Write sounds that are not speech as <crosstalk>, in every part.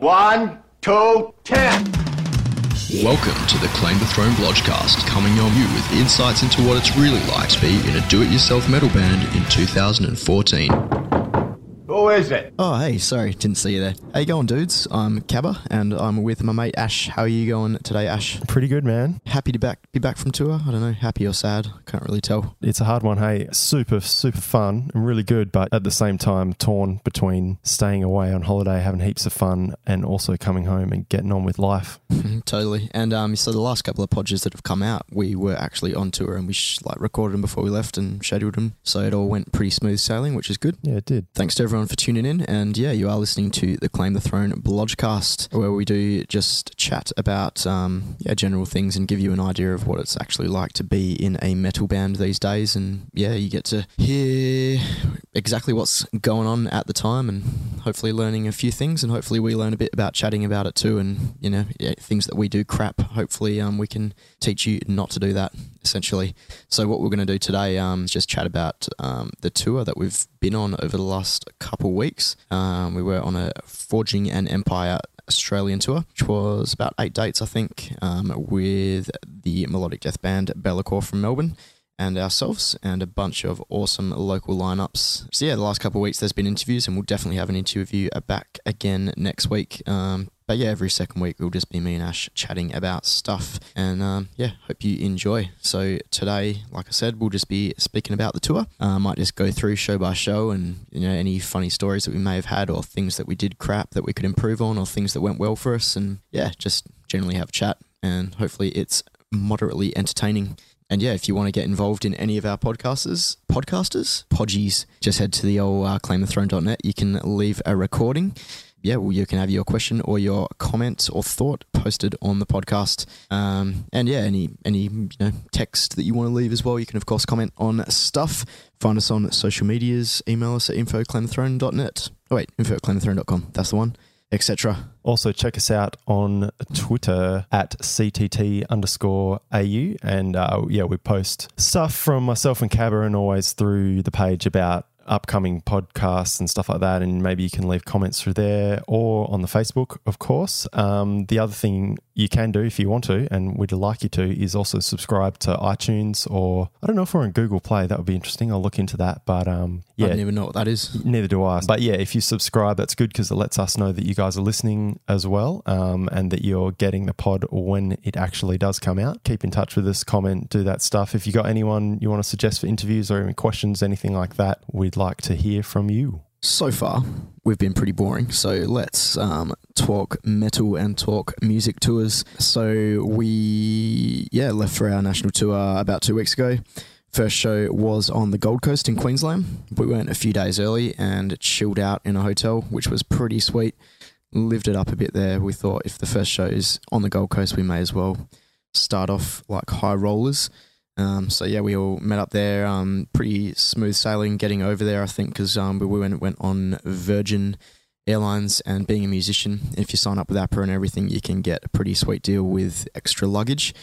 One, two, ten. Welcome to the Claim the Throne Blogcast, coming on you with insights into what it's really like to be in a do-it-yourself metal band in 2014. Who is it? Oh, hey, sorry, didn't see you there. How you going, dudes? I'm Cabba, and I'm with my mate Ash. How are you going today, Ash? Pretty good, man. Happy to back be back from tour. I don't know, happy or sad. Can't really tell. It's a hard one, hey. Super, super fun and really good, but at the same time, torn between staying away on holiday, having heaps of fun, and also coming home and getting on with life. <laughs> totally. And um, so the last couple of podges that have come out, we were actually on tour and we sh- like recorded them before we left and scheduled them, so it all went pretty smooth sailing, which is good. Yeah, it did. Thanks to everyone for tuning in. And yeah, you are listening to the Claim the Throne Blodgecast, where we do just chat about um, yeah general things and give you an idea of what it's actually like to be in a metal band these days. And yeah, you get to hear exactly what's going on at the time, and hopefully learning a few things. And hopefully we learn a bit about chatting about it too. And you know, yeah, things that we do crap. Hopefully, um, we can teach you not to do that essentially. So what we're going to do today um, is just chat about um, the tour that we've been on over the last couple weeks. Um, we were on a Forging an Empire Australian tour, which was about eight dates, I think, um, with the melodic death band Be'lakor from Melbourne and ourselves and a bunch of awesome local lineups. So yeah, the last couple of weeks there's been interviews and we'll definitely have an interview back again next week. Um, but yeah, every second week it'll just be me and Ash chatting about stuff. And um, yeah, hope you enjoy. So today, like I said, we'll just be speaking about the tour. I uh, might just go through show by show and you know any funny stories that we may have had or things that we did crap that we could improve on or things that went well for us. And yeah, just generally have a chat and hopefully it's moderately entertaining. And yeah, if you want to get involved in any of our podcasters, podcasters, podgies, just head to the old uh, claimthethrone.net. You can leave a recording yeah, well, you can have your question or your comment or thought posted on the podcast. Um, and yeah, any any you know text that you want to leave as well, you can of course comment on stuff. Find us on social medias. Email us at info@claimthethrone.net. Oh wait, info@claimthethrone.com. That's the one. Etc. Also, check us out on Twitter at CTT underscore AU. And uh, yeah, we post stuff from myself and Cabba and always through the page about upcoming podcasts and stuff like that. And maybe you can leave comments through there or on the Facebook, of course. Um, the other thing you can do if you want to, and we'd like you to, is also subscribe to iTunes or I don't know if we're on Google Play. That would be interesting. I'll look into that. But um, yeah, I don't even know what that is. Neither do I. But yeah, if you subscribe, that's good because it lets us know that you guys are listening as well, um, and that you're getting the pod when it actually does come out. Keep in touch with us, comment, do that stuff. If you got anyone you want to suggest for interviews or any questions, anything like that, we'd like to hear from you. So far, we've been pretty boring. So let's um, talk metal and talk music tours. So we, yeah, left for our national tour about two weeks ago. First show was on the Gold Coast in Queensland. We went a few days early and chilled out in a hotel, which was pretty sweet. Lived it up a bit there. We thought if the first show is on the Gold Coast, we may as well start off like high rollers. Um, so yeah, we all met up there. Um, pretty smooth sailing getting over there, I think, because um, we went went on Virgin Airlines and being a musician, if you sign up with APRA and everything, you can get a pretty sweet deal with extra luggage.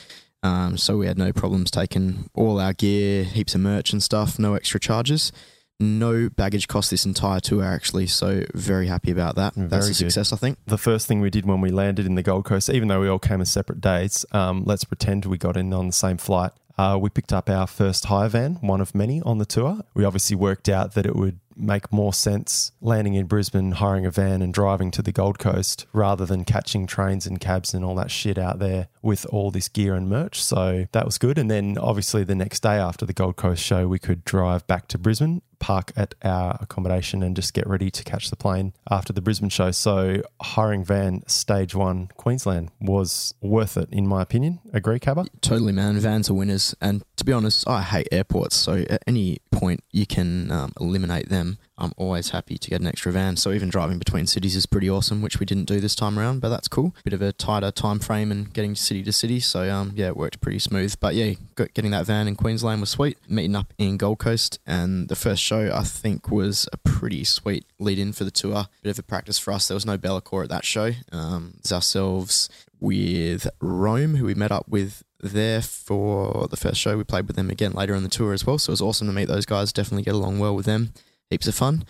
Um, so we had no problems taking all our gear, heaps of merch and stuff, no extra charges. No baggage cost this entire tour, actually. So, very happy about that. Very That's a good. success, I think. The first thing we did when we landed in the Gold Coast, even though we all came as separate days, um, let's pretend we got in on the same flight. Uh, we picked up our first hire van, one of many on the tour. We obviously worked out that it would make more sense landing in Brisbane, hiring a van, and driving to the Gold Coast rather than catching trains and cabs and all that shit out there with all this gear and merch. So that was good. And then obviously the next day after the Gold Coast show, we could drive back to Brisbane, park at our accommodation, and just get ready to catch the plane after the Brisbane show. So hiring van stage one Queensland was worth it, in my opinion. Agree, Cabba? Totally, man. Vans are winners. And to be honest, I hate airports. So at any point you can um, eliminate them, I'm always happy to get an extra van. So even driving between cities is pretty awesome, which we didn't do this time around, but that's cool. Bit of a tighter time frame and getting city to city. So um, yeah, it worked pretty smooth. But yeah, getting that van in Queensland was sweet. Meeting up in Gold Coast, and the first show I think was a pretty sweet lead in for the tour. Bit of a practice for us. There was no Be'lakor at that show. Um, it's ourselves with Rome, who we met up with there for the first show. We played with them again later on the tour as well. So it was awesome to meet those guys. Definitely get along well with them. Heaps of fun.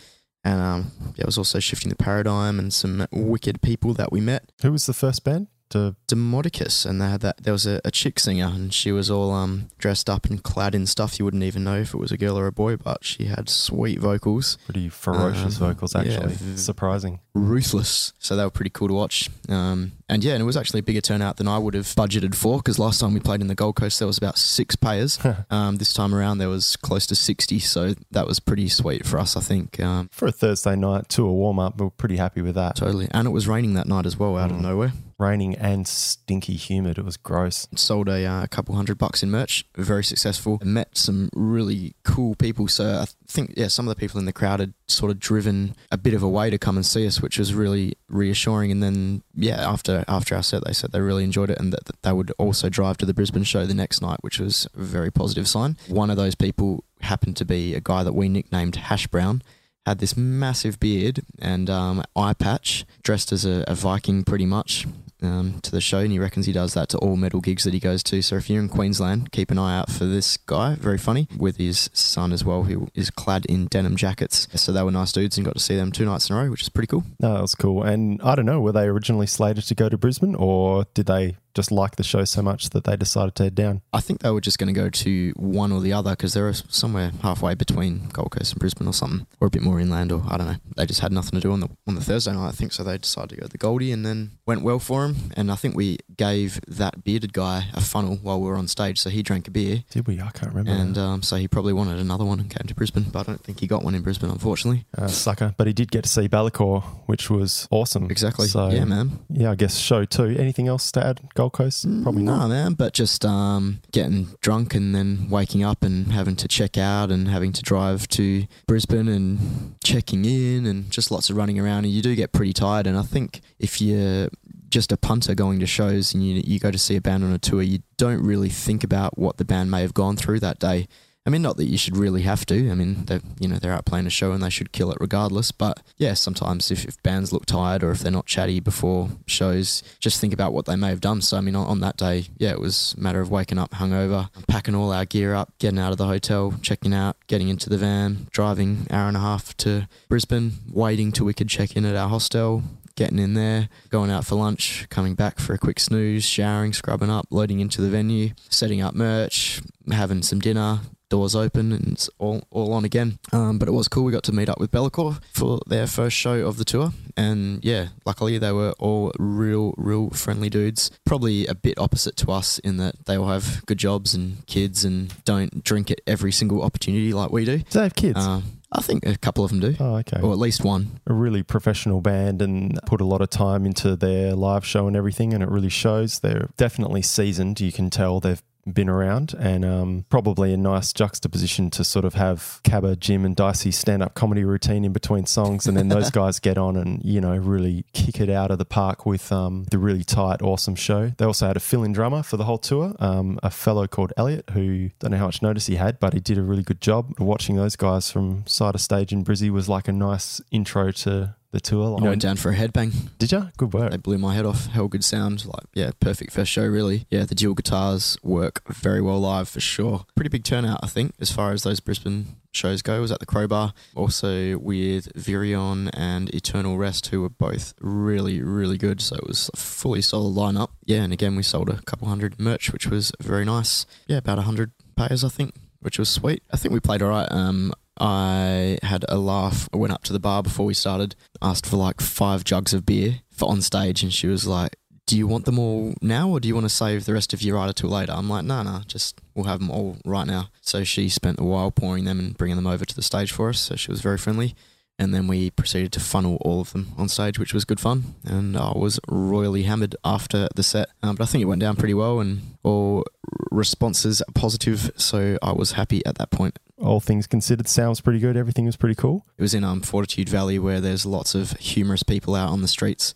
And um, yeah, it was also shifting the paradigm and some wicked people that we met. Who was the first band? To Demodicus, and they had that. There was a, a chick singer, and she was all um dressed up and clad in stuff you wouldn't even know if it was a girl or a boy. But she had sweet vocals, pretty ferocious Um, vocals, yeah, actually. v- Surprising. ruthless. So they were pretty cool to watch. Um, and yeah, and it was actually a bigger turnout than I would have budgeted for because last time we played in the Gold Coast, there was about six payers. <laughs> um, this time around, there was close to 60. So that was pretty sweet for us, I think. Um, For a Thursday night to a warm up, we we're pretty happy with that. totally. And it was raining that night as well, out of Mm. nowhere. Raining and stinky humid. It was gross. Sold a, uh, couple hundred bucks in merch. Very successful. Met some really cool people. So I think, yeah, some of the people in the crowd had sort of driven a bit of a way to come and see us, which was really reassuring. And then, yeah, after after our set, they said they really enjoyed it and that, that they would also drive to the Brisbane show the next night, which was a very positive sign. One of those people happened to be a guy that we nicknamed Hash Brown. Had this massive beard and um, eye patch, dressed as a, a Viking pretty much um, to the show, and he reckons he does that to all metal gigs that he goes to. So if you're in Queensland, keep an eye out for this guy. Very funny with his son as well, who is clad in denim jackets. So they were nice dudes, and got to see them two nights in a row, which is pretty cool. No, that was cool. And I don't know, were they originally slated to go to Brisbane or did they just like the show so much that they decided to head down? I think they were just going to go to one or the other because they're somewhere halfway between Gold Coast and Brisbane or something, or a bit more inland, or I don't know. They just had nothing to do on the on the Thursday night, I think, so they decided to go to the Goldie, and then went well for him. And I think we gave that bearded guy a funnel while we were on stage, so he drank a beer. Did we? I can't remember. And um, so he probably wanted another one and came to Brisbane, but I don't think he got one in Brisbane, unfortunately. uh, sucker. But he did get to see Be'lakor, which was awesome. Exactly. So, yeah, man. Yeah, I guess show two. Anything else to add? Gold Coast? Probably no, not. man. But just um, getting drunk and then waking up and having to check out and having to drive to Brisbane and checking in and just lots of running around. And you do get pretty tired. And I think if you're just a punter going to shows and you, you go to see a band on a tour, you don't really think about what the band may have gone through that day. I mean, not that you should really have to. I mean, they you know they're out playing a show and they should kill it regardless. But yeah, sometimes if, if bands look tired or if they're not chatty before shows, just think about what they may have done. So I mean, on, on that day, yeah, it was a matter of waking up hungover, packing all our gear up, getting out of the hotel, checking out, getting into the van, driving hour and a half to Brisbane, waiting till we could check in at our hostel, getting in there, going out for lunch, coming back for a quick snooze, showering, scrubbing up, loading into the venue, setting up merch, having some dinner, doors open, and it's all, all on again. Um, but it was cool. We got to meet up with Be'lakor for their first show of the tour. And yeah, luckily they were all real, real friendly dudes. Probably a bit opposite to us in that they all have good jobs and kids and don't drink at every single opportunity like we do. Do they have kids? Uh, I think a couple of them do. oh, okay. Or at least one. a really professional band and put a lot of time into their live show and everything, and it really shows. They're definitely seasoned. You can tell they've been around, and um, probably a nice juxtaposition to sort of have Cabba, Jim, and Dicey stand up comedy routine in between songs, and then those <laughs> guys get on and you know really kick it out of the park with um, the really tight, awesome show. They also had a fill-in drummer for the whole tour, um, a fellow called Elliot, who don't know how much notice he had, but he did a really good job. Watching those guys from side of stage in Brizzy was like a nice intro to the tour. I went down for a headbang. Did you? Good work. They blew my head off. Hell good sound. Like, yeah, perfect first show, really. Yeah, the dual guitars work very well live for sure. Pretty big turnout, I think, as far as those Brisbane shows go. It was at the Crowbar. Also with Virion and Eternal Rest, who were both really, really good. So it was a fully solid lineup. Yeah, and again, we sold a couple hundred merch, which was very nice. Yeah, about a hundred payers, I think, which was sweet. I think we played all right. Um, I had a laugh. I went up to the bar before we started, asked for like five jugs of beer for on stage, and she was like, "Do you want them all now, or do you want to save the rest of your rider till later?" I'm like, "No, no, just we'll have them all right now." So she spent a while pouring them and bringing them over to the stage for us. So she was very friendly. And then we proceeded to funnel all of them on stage, which was good fun. And I was royally hammered after the set. Um, but I think it went down pretty well, and all responses are positive. So I was happy at that point. All things considered, sounds pretty good. Everything was pretty cool. It was in um, Fortitude Valley where there's lots of humorous people out on the streets.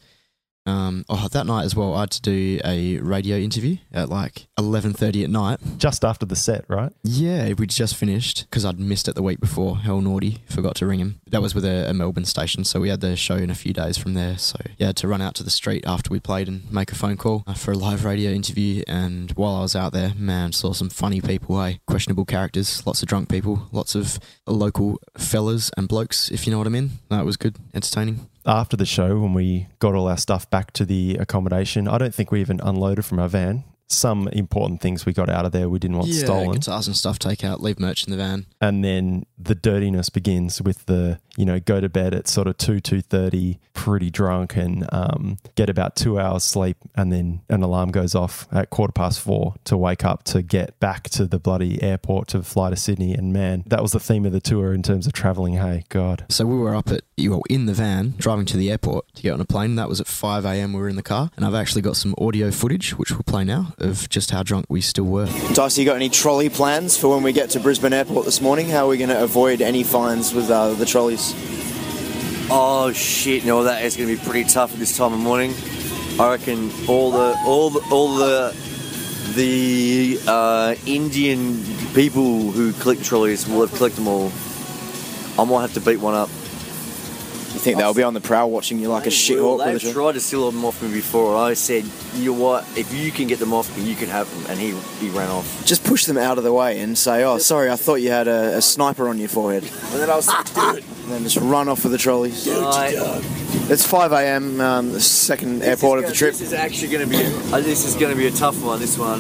Um, oh, that night as well, I had to do a radio interview at like eleven thirty at night. Just after the set, right? Yeah, we'd just finished because I'd missed it the week before. Hell naughty, forgot to ring him. That was with a, a Melbourne station, so we had the show in a few days from there. So yeah, to run out to the street after we played and make a phone call uh, for a live radio interview. And while I was out there, man, saw some funny people, hey, questionable characters, lots of drunk people, lots of local fellas and blokes, if you know what I mean. That was good, entertaining. After the show, when we got all our stuff back to the accommodation, I don't think we even unloaded from our van. Some important things we got out of there we didn't want yeah, stolen. guitars and stuff take out, leave merch in the van. and then the dirtiness begins with the you know go to bed at sort of 2 2.30 pretty drunk and um, get about two hours sleep and then an alarm goes off at quarter past four to wake up to get back to the bloody airport to fly to sydney and man that was the theme of the tour in terms of traveling hey god So we were up at, you were in the van driving to the airport to get on a plane. That was at 5 a.m. We were in the car. And I've actually got some audio footage, which we'll play now, of just how drunk we still were. Dicey, you got any trolley plans for when we get to Brisbane Airport this morning? How are we going to avoid any fines with uh, the trolleys? Oh shit! No, that is going to be pretty tough at this time of morning. I reckon all the all the all the the uh, Indian people who collect trolleys will have collected them all. I might have to beat one up. You think they'll be on the prowl watching you like a They shit hawk They've trolley? tried to steal them off me before. I said, you know what? If you can get them off me, you can have them. And he he ran off. Just push them out of the way and say, "Oh, sorry, I thought you had a, a sniper on your forehead." And then I was like, "Do it!" And then just run off with the trolleys. Right. It's 5 a.m. Um, the second airport of the trip. This is actually going to be. Uh, this is going to be a tough one. This one.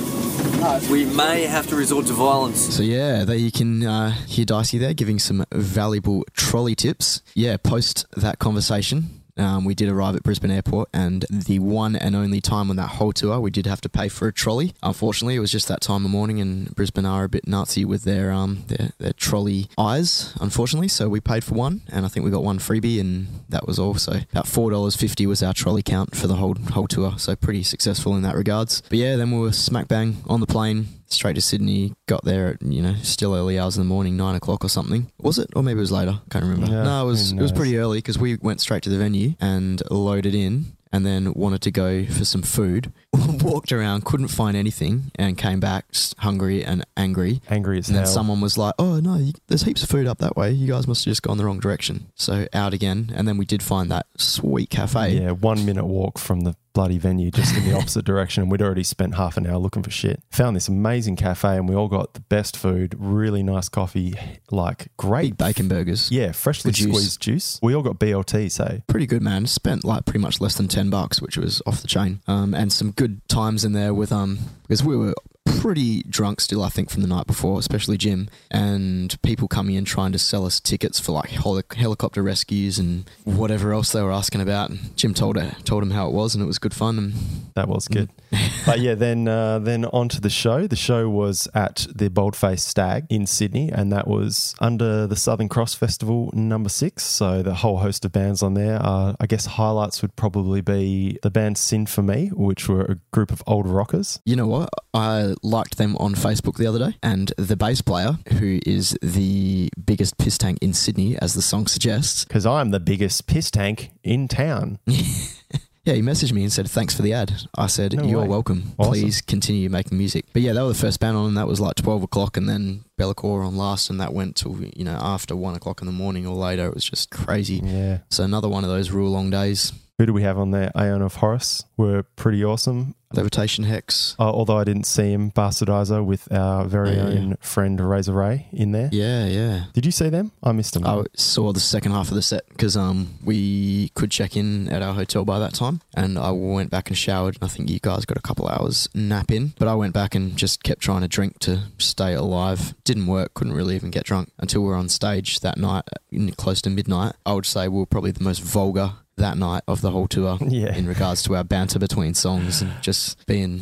We may have to resort to violence. So yeah, there you can uh, hear Dicey there giving some valuable trolley tips. Yeah, post that conversation. Um, we did arrive at Brisbane Airport, and the one and only time on that whole tour, we did have to pay for a trolley. Unfortunately, it was just that time of morning, and Brisbane are a bit Nazi with their um their, their trolley eyes. Unfortunately, so we paid for one, and I think we got one freebie, and that was all. So about four dollars fifty was our trolley count for the whole whole tour. So pretty successful in that regards. But yeah, then we were smack bang on the plane straight to Sydney. Got there at you know still early hours in the morning, nine o'clock or something. Was it, or maybe it was later? Can't remember. Yeah, no, it was it was pretty early because we went straight to the venue and loaded in. And then wanted to go for some food. <laughs> Walked around, couldn't find anything, and came back hungry and angry. angry as And then hell someone was like, "Oh no, you, there's heaps of food up that way. You guys must have just gone the wrong direction." So out again, and then we did find that sweet cafe. yeah one minute walk from the bloody venue just in the <laughs> opposite direction and we'd already spent half an hour looking for shit found this amazing cafe and we all got the best food really nice coffee like great Big bacon burgers. Yeah, freshly juice. squeezed juice. We all got BLT, so pretty good, man. Spent like pretty much less than ten bucks, which was off the chain. Um, and some good times in there with um because we were pretty drunk still, I think, from the night before, especially Jim, and people coming in trying to sell us tickets for like heli- helicopter rescues and whatever else they were asking about. And Jim told her, told him how it was, and it was good fun. And that was good. <laughs> but yeah, then uh, then on to the show. The show was at the Bald Faced Stag in Sydney, and that was under the Southern Cross Festival number six. So the whole host of bands on there. Uh, I guess highlights would probably be the band Sin for Me, which were a group of old rockers. You know what? I liked them on Facebook the other day, and the bass player, who is the biggest piss tank in Sydney, as the song suggests, Because I'm the biggest piss tank in town. <laughs> Yeah, he messaged me and said, Thanks for the ad. I said, No You're way. welcome. Awesome. Please continue making music. But yeah, they were the first band on, and that was like 12 o'clock, and then Be'lakor on last, and that went till, you know, after one o'clock in the morning or later. It was just crazy. Yeah. So another one of those real long days. Who do we have on there? Aeon of Horus were pretty awesome. Levitation Hex. Uh, although I didn't see him, Bastardizer with our very Yeah, own yeah. friend Razor Ray in there. Yeah, yeah. Did you see them? I missed them. I saw the second half of the set because um, we could check in at our hotel by that time, and I went back and showered. And I think you guys got a couple hours nap in, but I went back and just kept trying to drink to stay alive. Didn't work. Couldn't really even get drunk until we were on stage that night, close to midnight. I would say we were probably the most vulgar that night of the whole tour <laughs> Yeah. in regards to our banter between songs and just being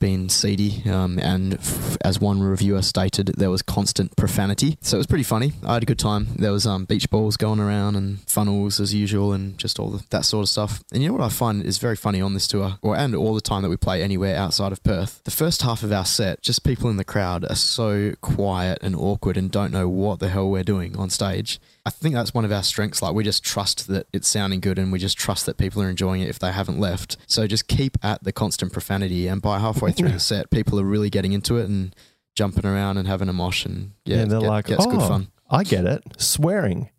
been seedy, um, and f- as one reviewer stated, there was constant profanity. So it was pretty funny. I had a good time. There was um, beach balls going around and funnels as usual, and just all the, that sort of stuff. And you know what I find is very funny on this tour, or and all the time that we play anywhere outside of Perth. The first half of our set, just people in the crowd are so quiet and awkward and don't know what the hell we're doing on stage. I think that's one of our strengths. Like we just trust that it's sounding good, and we just trust that people are enjoying it if they haven't left. So just keep at the constant profanity, and by halfway through the <laughs> set, people are really getting into it and jumping around and having a mosh, and yeah, and they're get- like, gets oh, good fun. I get it. Swearing. <laughs> <laughs>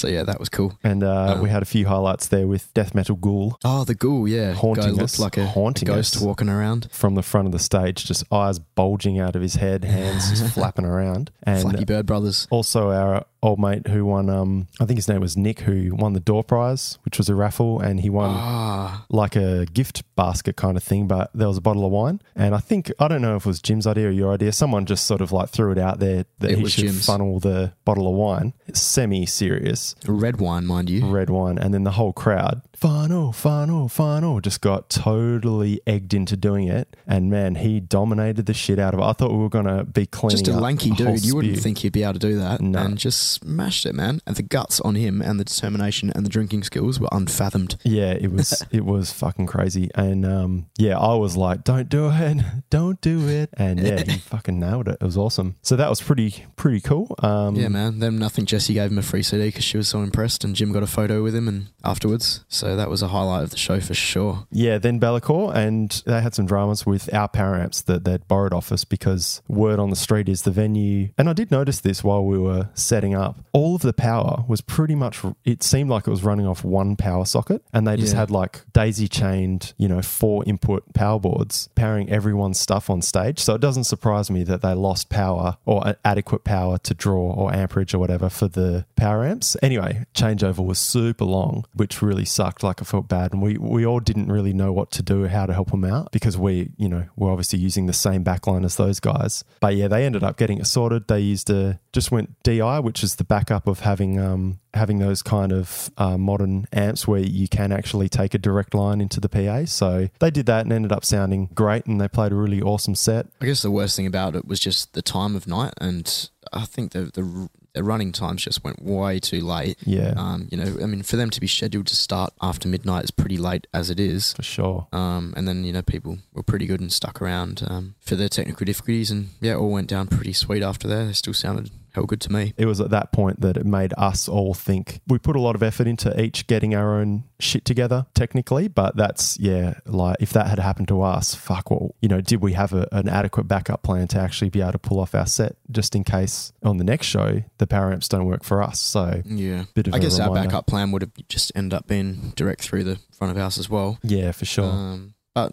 So yeah, that was cool. And uh, Um, we had a few highlights there with Death Metal Ghoul Oh, the ghoul, yeah, Haunting guy looked us, like a, a haunting ghost us. walking around. from the front of the stage, just eyes bulging out of his head, hands just <laughs> flapping around. And Flappy Bird Brothers. also our old mate who won um I think his name was Nick who won the door prize which was a raffle and he won Ah, like a gift basket kind of thing but there was a bottle of wine and I think I don't know if it was Jim's idea or your idea someone just sort of like threw it out there that It he should Jim's. funnel the bottle of wine semi serious red wine, mind you. red wine and then the whole crowd funnel funnel funnel just got totally egged into doing it and man he dominated the shit out of it I thought we were gonna be cleaning Just a lanky dude. You wouldn't think he'd be able to do that. No. And just smashed it, man. And the guts on him and the determination and the drinking skills were unfathomed. Yeah, it was <laughs> it was fucking crazy, and um, yeah, I was like, "Don't do it, <laughs> don't do it," and yeah, he <laughs> fucking nailed it. It was awesome. So that was pretty pretty cool. Um, Yeah, man. Then nothing. Jessie gave him a free CD because she was so impressed, and Jim got a photo with him and afterwards. So that was a highlight of the show for sure. Yeah, then Be'lakor, and they had some dramas with our power amps that they'd borrowed off us because word on the street is the venue. And I did notice this while we were setting up. All of the power was pretty much, it seemed like it was running off one power socket, and they just Yeah. had like daisy chained, you know, four input power boards powering everyone's stuff on stage. So it doesn't surprise me that they lost power or adequate power to draw or amperage or whatever for the power amps. Anyway, changeover was super long, which really sucked. Like I felt bad, and we we all didn't really know what to do, how to help them out because we, you know, we're obviously using the same backline as those guys. But yeah, they ended up getting it sorted. They used a just went DI, which is the backup of having um having those kind of uh, modern amps where you can actually take a direct line into the PA. So they did that and ended up sounding great, and they played a really awesome set. I guess the worst thing about it was just the time of night, and I think the the, the running times just went way too late. Yeah, Um, you know, I mean, for them to be scheduled to start after midnight is pretty late as it is. for sure. Um, and then you know people were pretty good and stuck around um, for their technical difficulties, and yeah, it all went down pretty sweet after that. They still sounded hell good to me. it was at that point that it made us all think we put a lot of effort into each getting our own shit together technically but that's yeah like if that had happened to us fuck well you know did we have a, an adequate backup plan to actually be able to pull off our set just in case on the next show the power amps don't work for us so Yeah, Bit of I guess our backup plan would have just ended up being direct through the front of house as well. yeah for sure Um, but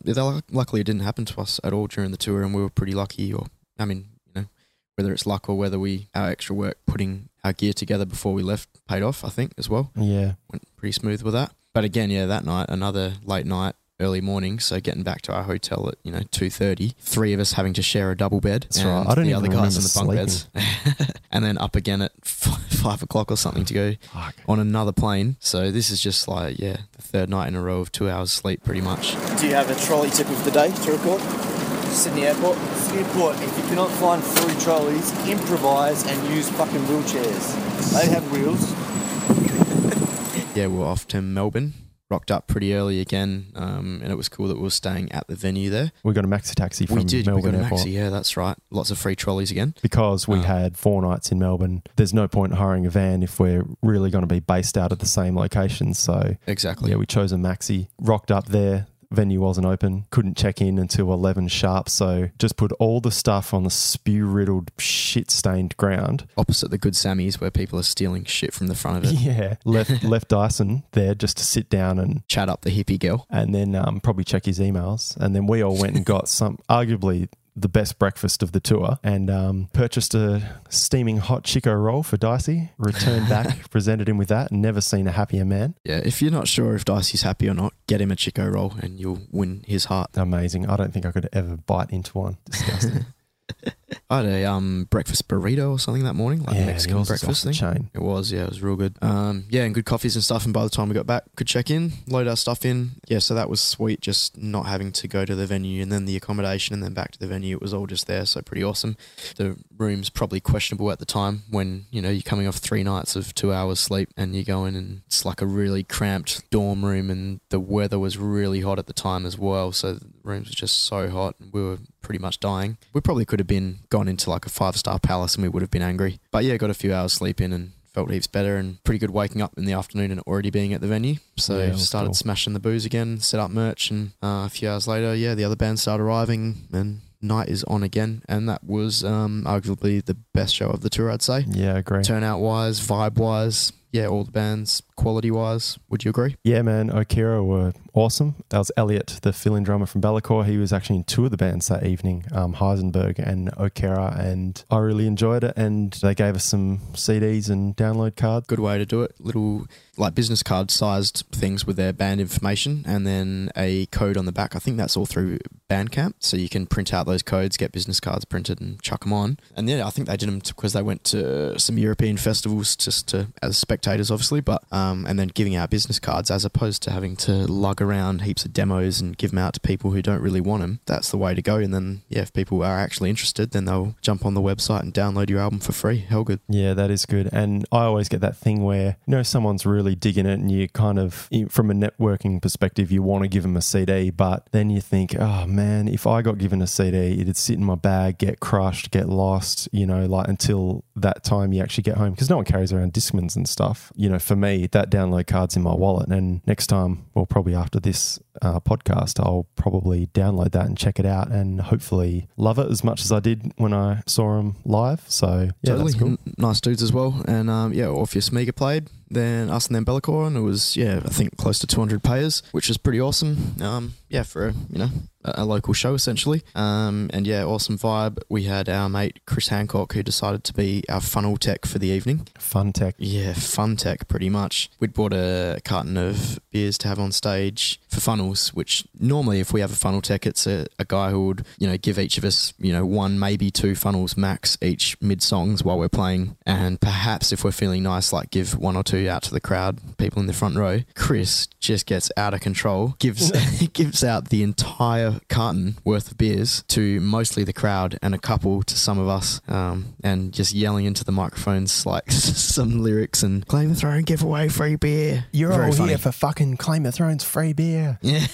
luckily, it didn't happen to us at all during the tour, and we were pretty lucky. Or I mean, whether it's luck or whether we our extra work putting our gear together before we left paid off. I think as well yeah went pretty smooth with that. But again, yeah, that night another late night. Early morning, so getting back to our hotel at you know two thirty. Three of us having to share a double bed. That's right. I don't the even other guys in the bunk remember beds, <laughs> and then up again at f- <laughs> five o'clock or something to go Fuck. on another plane. So this is just like yeah, the third night in a row of two hours sleep, pretty much. Do you have a trolley tip of the day to record? Sydney Airport. Sydney Airport, if you cannot find free trolleys, improvise and use fucking wheelchairs. They have wheels. <laughs> yeah, we're off to Melbourne. Rocked up pretty early again, um, and it was cool that we were staying at the venue there. we got a maxi taxi from we did. melbourne we got a airport maxi. Yeah, that's right. Lots of free trolleys again. because we Oh. had four nights in Melbourne, there's no point in hiring a van if we're really going to be based out of the same location. So Exactly. Yeah, we chose a maxi, rocked up there. Venue wasn't open, couldn't check in until 11 sharp. So just put all the stuff on the spew riddled, shit stained ground. Opposite the Good Sammys, where people are stealing shit from the front of it. Yeah, left <laughs> left Dyson there just to sit down and Chat up the hippie girl. and then um, probably check his emails. And then we all went and got some, arguably the best breakfast of the tour, and um, purchased a steaming hot Chiko roll for Dicey. Returned <laughs> back, presented him with that, and never seen a happier man. Yeah, if you're not sure if Dicey's happy or not, get him a Chiko roll and you'll win his heart. Amazing. I don't think I could ever bite into one. Disgusting. <laughs> I had a um breakfast burrito or something that morning, like Mexican yours was breakfast thing. chain. It was, yeah, it was real good. Um, yeah, and good coffees and stuff. And by the time we got back, could check in, load our stuff in. Yeah, so that was sweet. Just not having to go to the venue and then the accommodation and then back to the venue. It was all just there, so pretty awesome. The room's probably questionable at the time when you know you're coming off three nights of two hours sleep and you go in and it's like a really cramped dorm room and the weather was really hot at the time as well. So the rooms were just so hot and we were pretty much dying. We probably could have been gone into like a five star palace and we would have been angry. But yeah, got a few hours sleep in and felt heaps better and pretty good waking up in the afternoon and already being at the venue. So Yeah, started cool. smashing the booze again, set up merch, and uh, a few hours later, yeah, the other bands started arriving and night is on again. And that was um, arguably the best show of the tour, I'd say. Yeah, agree. Turnout wise, vibe wise, yeah, all the bands, quality wise. Would you agree? Yeah, man, Okira were awesome. That was Elliot, the fill-in drummer from Be'lakor. He was actually in two of the bands that evening, um, Heisenberg and Okira, and I really enjoyed it. And they gave us some CDs and download cards. Good way to do it. Little like business card sized things with their band information and then a code on the back. I think that's all through Bandcamp. So you can print out those codes, get business cards printed and chuck them on. And yeah, I think they did them because they went to some European festivals just to, as spectators, obviously, but, um, and then giving out business cards as opposed to having to lug around heaps of demos and give them out to people who don't really want them. That's the way to go. And then, yeah, if people are actually interested, then they'll jump on the website and download your album for free. Hell good. Yeah, that is good. And I always get that thing where, you know, someone's really digging it and you kind of, from a networking perspective, you want to give them a CD, but then you think, oh man, if I got given a CD, it'd sit in my bag, get crushed, get lost, you know, like until that time you actually get home. Because no one carries around Discmans and stuff. You know, for me, that download card's in my wallet. And next time, well, probably after this uh, podcast, I'll probably download that and check it out and hopefully love it as much as I did when I saw them live. So, yeah, totally. that's cool. N- Nice dudes as well. And um, yeah, Orpheus Omega played, then us and then Be'lakor, and it was, yeah, I think close to 200 payers, which was pretty awesome. Um, yeah, for, you know, a, local show essentially. Um, and yeah, awesome vibe. We had our mate Chris Hancock who decided to be our funnel tech for the evening. Fun tech. Yeah, fun tech pretty much. We'd bought a carton of beers to have on stage for funnels, which normally if we have a funnel tech, it's a, a guy who would, you know, give each of us, you know, one, maybe two funnels max each mid songs while we're playing. And perhaps if we're feeling nice, like give one or two out to the crowd, people in the front row. Chris just gets out of control, gives <laughs> gives out the entire carton worth of beers to mostly the crowd and a couple to some of us, um, and just yelling into the microphones like <laughs> some lyrics and claim the throne, give away free beer. You're Very all funny. here for fucking Claim of Thrones free beer. Yeah,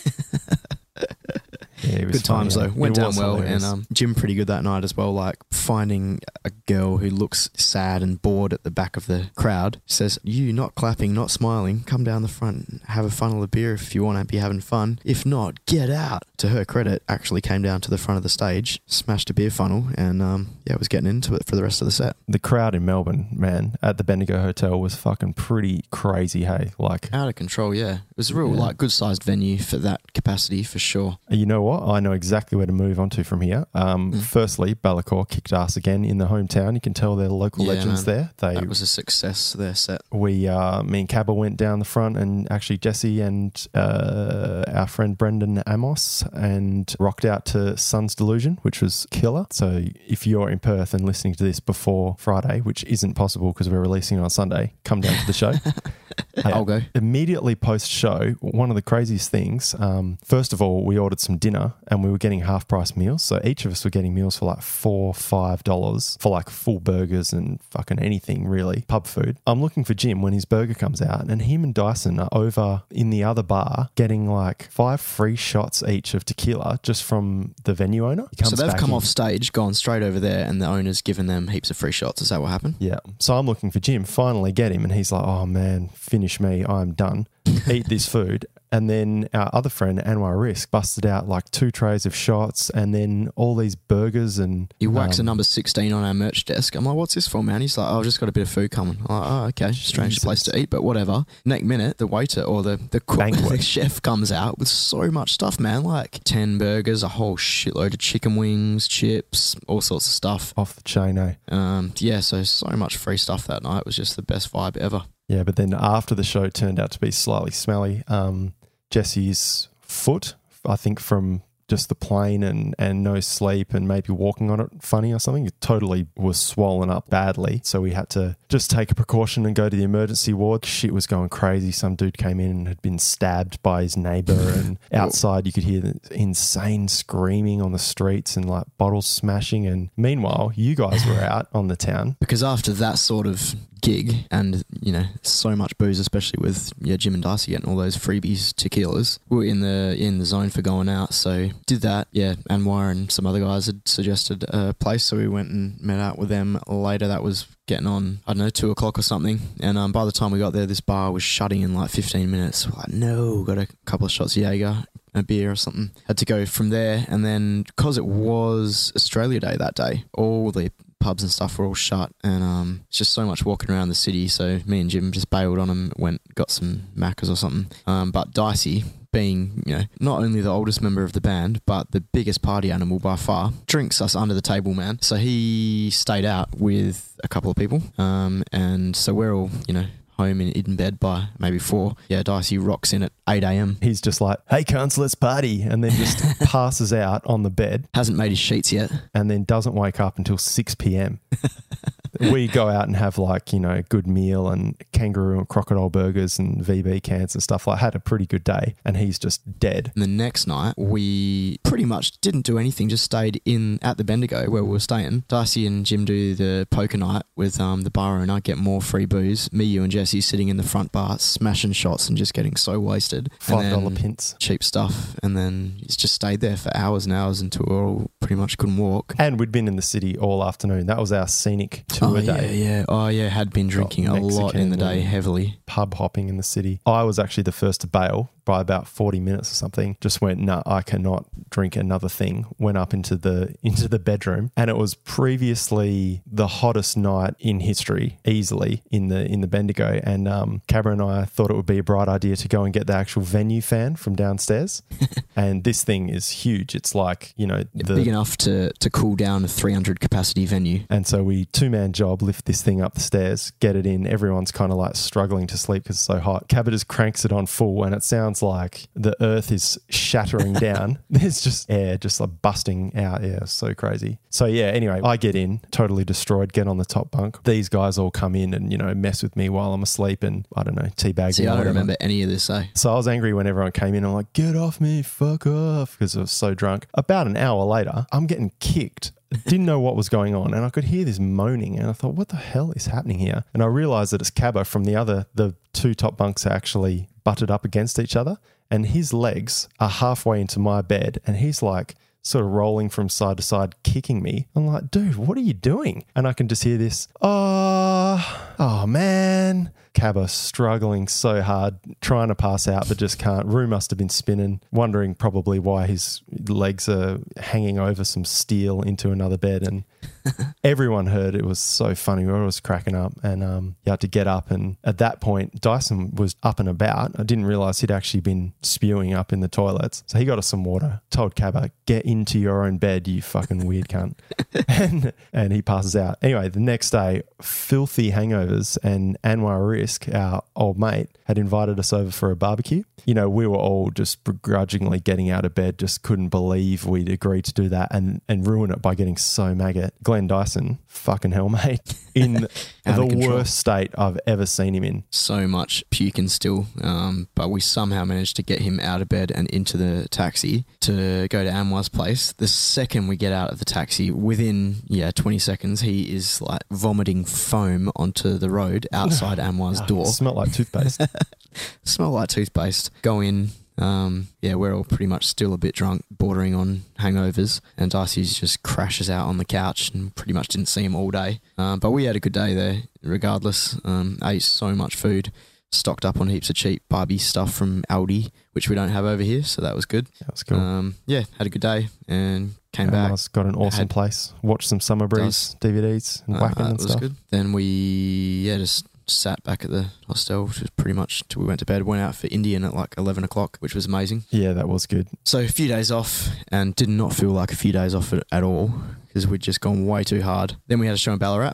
<laughs> Yeah, it was good times funny, though. yeah. Went It down well, hilarious. and um, Jim pretty good that night as well. Like finding a girl who looks sad and bored at the back of the crowd says, "You not clapping, not smiling. Come down the front, and have a funnel of beer if you want to be having fun. If not, get out." To her credit, actually came down to the front of the stage, smashed a beer funnel, and um, yeah, was getting into it for the rest of the set. the crowd in Melbourne, man, at the Bendigo Hotel was fucking pretty crazy. Hey, like, Out of control, yeah. It was a real Yeah. like good sized venue for that capacity for sure. you know what? I know exactly where to move on to from here. Um, Mm. Firstly, Be'lakor kicked ass again in the hometown. You can tell they're local Yeah, legends man. there. They That was a success. Their set. we uh, me and Cabba went down the front and actually Jesse and uh, our friend Brendan Amos and rocked out to Sun's Delusion, which was killer. So if you're in Perth and listening to this before Friday, which isn't possible because we're releasing on Sunday, come down to the show. <laughs> I'll go. Immediately post show, one of the craziest things. Um, first of all, we ordered some dinner and we were getting half price meals. So each of us were getting meals for like four, five dollars for like full burgers and fucking anything really, pub food. I'm looking for Jim when his burger comes out, and him and Dyson are over in the other bar getting like five free shots each of tequila just from the venue owner. So they've come in. off stage, gone straight over there, and the owner's given them heaps of free shots. Is that what happened? Yeah. So I'm looking for Jim, finally get him, and he's like, oh man, finish me. I'm done. <laughs> Eat this food. And then our other friend, Anwar Risk, busted out like two trays of shots and then all these burgers and. He whacks a um, number 16 on our merch desk. I'm like, what's this for, man? He's like, oh, I've just got a bit of food coming. I'm like, oh, okay. Strange Jesus. place to eat, but whatever. Next minute, the waiter or the, the cook, <laughs> the chef comes out with so much stuff, man. Like 10 burgers, a whole shitload of chicken wings, chips, all sorts of stuff. Off the chain, eh? Um, yeah, so, so much free stuff that night. It was just the best vibe ever. Yeah, but then after the show turned out to be slightly smelly. Um, Jesse's foot, I think from just the plane and, and no sleep and maybe walking on it funny or something. It totally was swollen up badly. So we had to just take a precaution and go to the emergency ward. Shit was going crazy. Some dude came in and had been stabbed by his neighbor. <laughs> And outside, you could hear the insane screaming on the streets and like bottles smashing. And meanwhile, you guys were out on the town. Because after that sort of gig and, you know, so much booze, especially with yeah, Jim and Darcy getting all those freebies tequilas, we were in the in the zone for going out. So did that. Yeah, Anwar and some other guys had suggested a place, so we went and met out with them later. That was getting on, I don't know, two o'clock or something. And um, by the time we got there, this bar was shutting in like 15 minutes. We're like, no, got a couple of shots of Jaeger, a beer or something. Had to go from there. And then, because it was Australia Day that day, all the pubs and stuff were all shut. And um, it's just so much walking around the city. So me and Jim just bailed on them, went, got some Maccas or something. Um, but Dicey, being, you know, not only the oldest member of the band, but the biggest party animal by far, drinks us under the table, man. So he stayed out with a couple of people. Um, and so we're all, you know, home in, in bed by maybe four. Yeah, Dicey rocks in at 8 a.m. He's just like, hey, cunts, let's party. And then just <laughs> passes out on the bed Hasn't made his sheets yet. and then doesn't wake up until 6 p.m. <laughs> we go out and have like, you know, a good meal and kangaroo and crocodile burgers and VB cans and stuff. Like, had a pretty good day and he's just dead. And the next night, we pretty much didn't do anything, just stayed in at the Bendigo where we were staying. Darcy and Jim do the poker night with um, the bar owner, get more free booze. Me, you, and Jesse sitting in the front bar, smashing shots and just getting so wasted. $5 pints. Cheap stuff. And then it's just stayed there for hours and hours until we all pretty much couldn't walk. And we'd been in the city all afternoon. That was our scenic tour oh, yeah, day. yeah. Oh, yeah. Had been drinking a lot in the day heavily. Pub hopping in the city. I was actually the first to bail by about 40 minutes or something. Just went, nah, I cannot drink another thing. Went up into the <laughs> into the bedroom and it was previously the hottest night in history, easily in the in the Bendigo. And um Cabba and I thought it would be a bright idea to go and get the actual venue fan from downstairs. <laughs> and this thing is huge. It's like, you know, the Big enough to, to cool down a 300 capacity venue. And so we two man job lift this thing up the stairs, get it in. Everyone's kind of like struggling to sleep because it's so hot. Cabba just cranks it on full, and it sounds like the earth is shattering <laughs> down. <laughs> There's just air just like busting out. Yeah, so crazy. So yeah. Anyway, I get in, totally destroyed. Get on the top bunk. These guys all come in and you know mess with me while I'm asleep, and I don't know teabag. See, me I don't remember any of this, eh? So I was angry when everyone came in. I'm like, get off me, fuck off, because I was so drunk. About an hour later, I'm getting kicked. Didn't know what was going on, and I could hear this moaning, and I thought, what the hell is happening here? And I realized that it's Cabba from the other, the two top bunks are actually butted up against each other, and his legs are halfway into my bed, and he's like, sort of rolling from side to side, kicking me. I'm like, dude, what are you doing? And I can just hear this, oh, oh man. Cabba struggling so hard, trying to pass out, but just can't. Rue must have been spinning, wondering probably why his legs are hanging over some steel into another bed. And <laughs> everyone heard it was so funny. We were always cracking up, and um, you had to get up. And at that point, Dyson was up and about. I didn't realize he'd actually been spewing up in the toilets. So he got us some water, told Cabba, get into your own bed, you fucking weird cunt. <laughs> <laughs> and, and he passes out. Anyway, the next day, filthy hangovers, and Anwar Risk, our old mate, had invited us over for a barbecue. You know, we were all just begrudgingly getting out of bed, just couldn't believe we'd agreed to do that and, and ruin it by getting so maggot. Glenn Dyson, fucking hell, mate, <laughs> in the worst state I've ever seen him in. so much puking still, um, but we somehow managed to get him out of bed and into the taxi to go to Anwar's place. The second we get out of the taxi, within yeah 20 seconds, he is like vomiting foam onto the road outside <laughs> Anwar's door. Smelled like toothpaste. <laughs> Smell like toothpaste. Go in. Um, yeah, we're all pretty much still a bit drunk, bordering on hangovers, and Darcy's just crashes out on the couch and pretty much didn't see him all day. Um, but we had a good day there, regardless. Um, ate so much food, stocked up on heaps of cheap Barbie stuff from Aldi, which we don't have over here, so that was good. That was cool. Um, yeah, had a good day and came back. Anwar's got an awesome Had- place. Watched some Summer Breeze DVDs and Uh, whacking that and was stuff. good. Then we yeah just sat back at the hostel, which was pretty much till we went to bed. Went out for Indian at like eleven o'clock, which was amazing. Yeah, that was good. So a few days off, and did not feel like a few days off at, at all because we'd just gone way too hard. Then we had a show in Ballarat,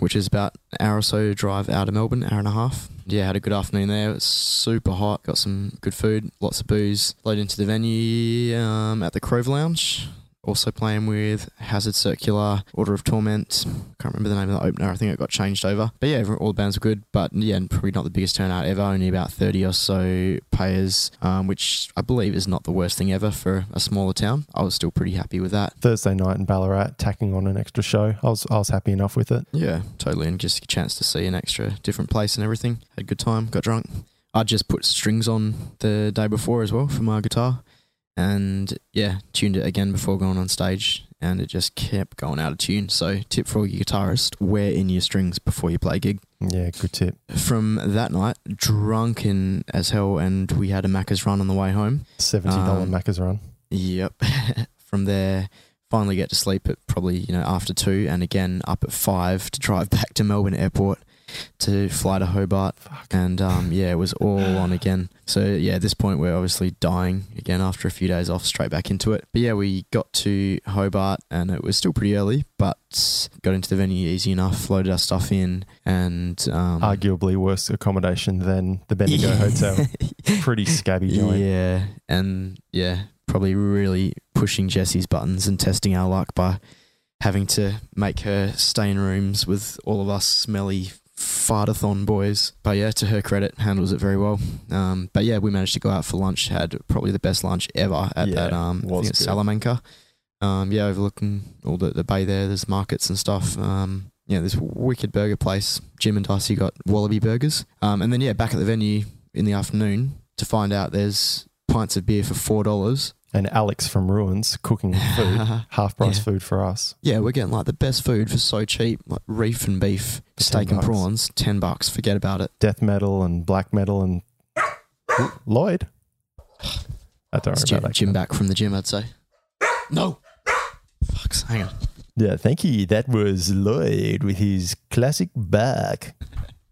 which is about an hour or so drive out of Melbourne, hour and a half. Yeah, had a good afternoon there. Super hot. Got some good food, lots of booze. Loaded into the venue um, at the Karova Lounge. Also playing with Hazard Circular, Order of Torment. Can't remember the name of the opener. I think it got changed over. But yeah, all the bands were good. But yeah, probably not the biggest turnout ever. Only about 30 or so players, um, which I believe is not the worst thing ever for a smaller town. I was still pretty happy with that. Thursday night in Ballarat, tacking on an extra show. I was I was happy enough with it. Yeah, totally. And just a chance to see an extra different place and everything. Had a good time, got drunk. I just put strings on the day before as well for my guitar. And yeah, tuned it again before going on stage. And it just kept going out of tune. So, tip for all you guitarists wear in your strings before you play a gig. Yeah, good tip. From that night, drunken as hell. And we had a Macca's run on the way home. $70 Um, Macca's run. Yep. <laughs> From there, finally get to sleep at probably you know after two, and again up at five to drive <laughs> back to Melbourne Airport to fly to Hobart. And um, <laughs> yeah, it was all on again. So yeah, at this point we're obviously dying again after a few days off, straight back into it. But yeah, we got to Hobart, and it was still pretty early, but got into the venue easy enough, loaded our stuff in, and um, Arguably worse accommodation than the Bendigo <laughs> Hotel. Pretty scabby joint. Yeah, and yeah, probably really pushing Jessie's buttons and testing our luck by having to make her stay in rooms with all of us smelly fartathon boys. But yeah, to her credit, handles it very well. Um, but yeah, we managed to go out for lunch. Had probably the best lunch ever at Yeah, that um, I think it's. Salamanca. Um, yeah, overlooking all the, the bay there. There's markets and stuff. Um, yeah, this wicked burger place. Jim and Darcy got Wallaby burgers. Um, and then yeah, back at the venue in the afternoon to find out there's pints of beer for four dollars. And Alex from Ruins cooking <laughs> food, half price Yeah. food for us. Yeah, we're getting like the best food for so cheap, like reef and beef, steak and bucks. prawns, ten bucks. Forget about it. Death metal and black metal and Lloyd. I don't It's remember Jim, that. Jim back from the gym, I'd say. No. Fucks. Hang on. Yeah, thank you. That was Lloyd with his classic back.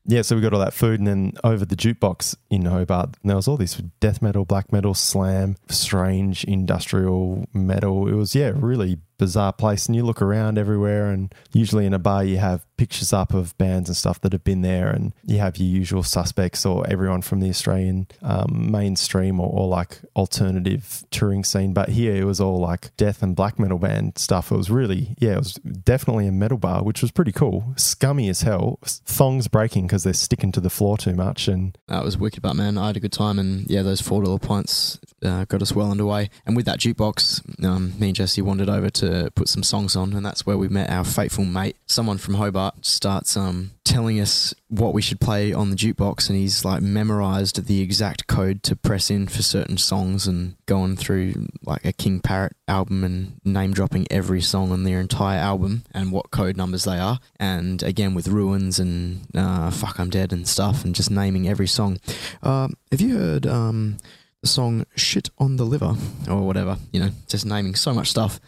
Yeah, so we got all that food, and then over the jukebox in Hobart, there was all this death metal, black metal, slam, strange industrial metal. It was, yeah, really bizarre place. And you look around everywhere, and usually in a bar, you have pictures up of bands and stuff that have been there, and you have your usual suspects or everyone from the Australian um, mainstream or, or like alternative touring scene. But here, it was all like death and black metal band stuff. It was really, yeah, it was definitely a metal bar, which was pretty cool. Scummy as hell. Thongs breaking because they're sticking to the floor too much. And That was wicked, but man, I had a good time, and yeah, those four dollar pints uh, got us well underway. And with that jukebox, um, me and Jesse wandered over to put some songs on, and that's where we met our faithful mate. Someone from Hobart starts um, telling us what we should play on the jukebox, and he's like memorized the exact code to press in for certain songs, and going through like a King Parrot album and name dropping every song on their entire album and what code numbers they are. And again with Ruins and uh, Fuck I'm Dead and stuff, and just naming every song. Um, have you heard um, song Shit on the Liver or whatever? You know, just naming so much stuff.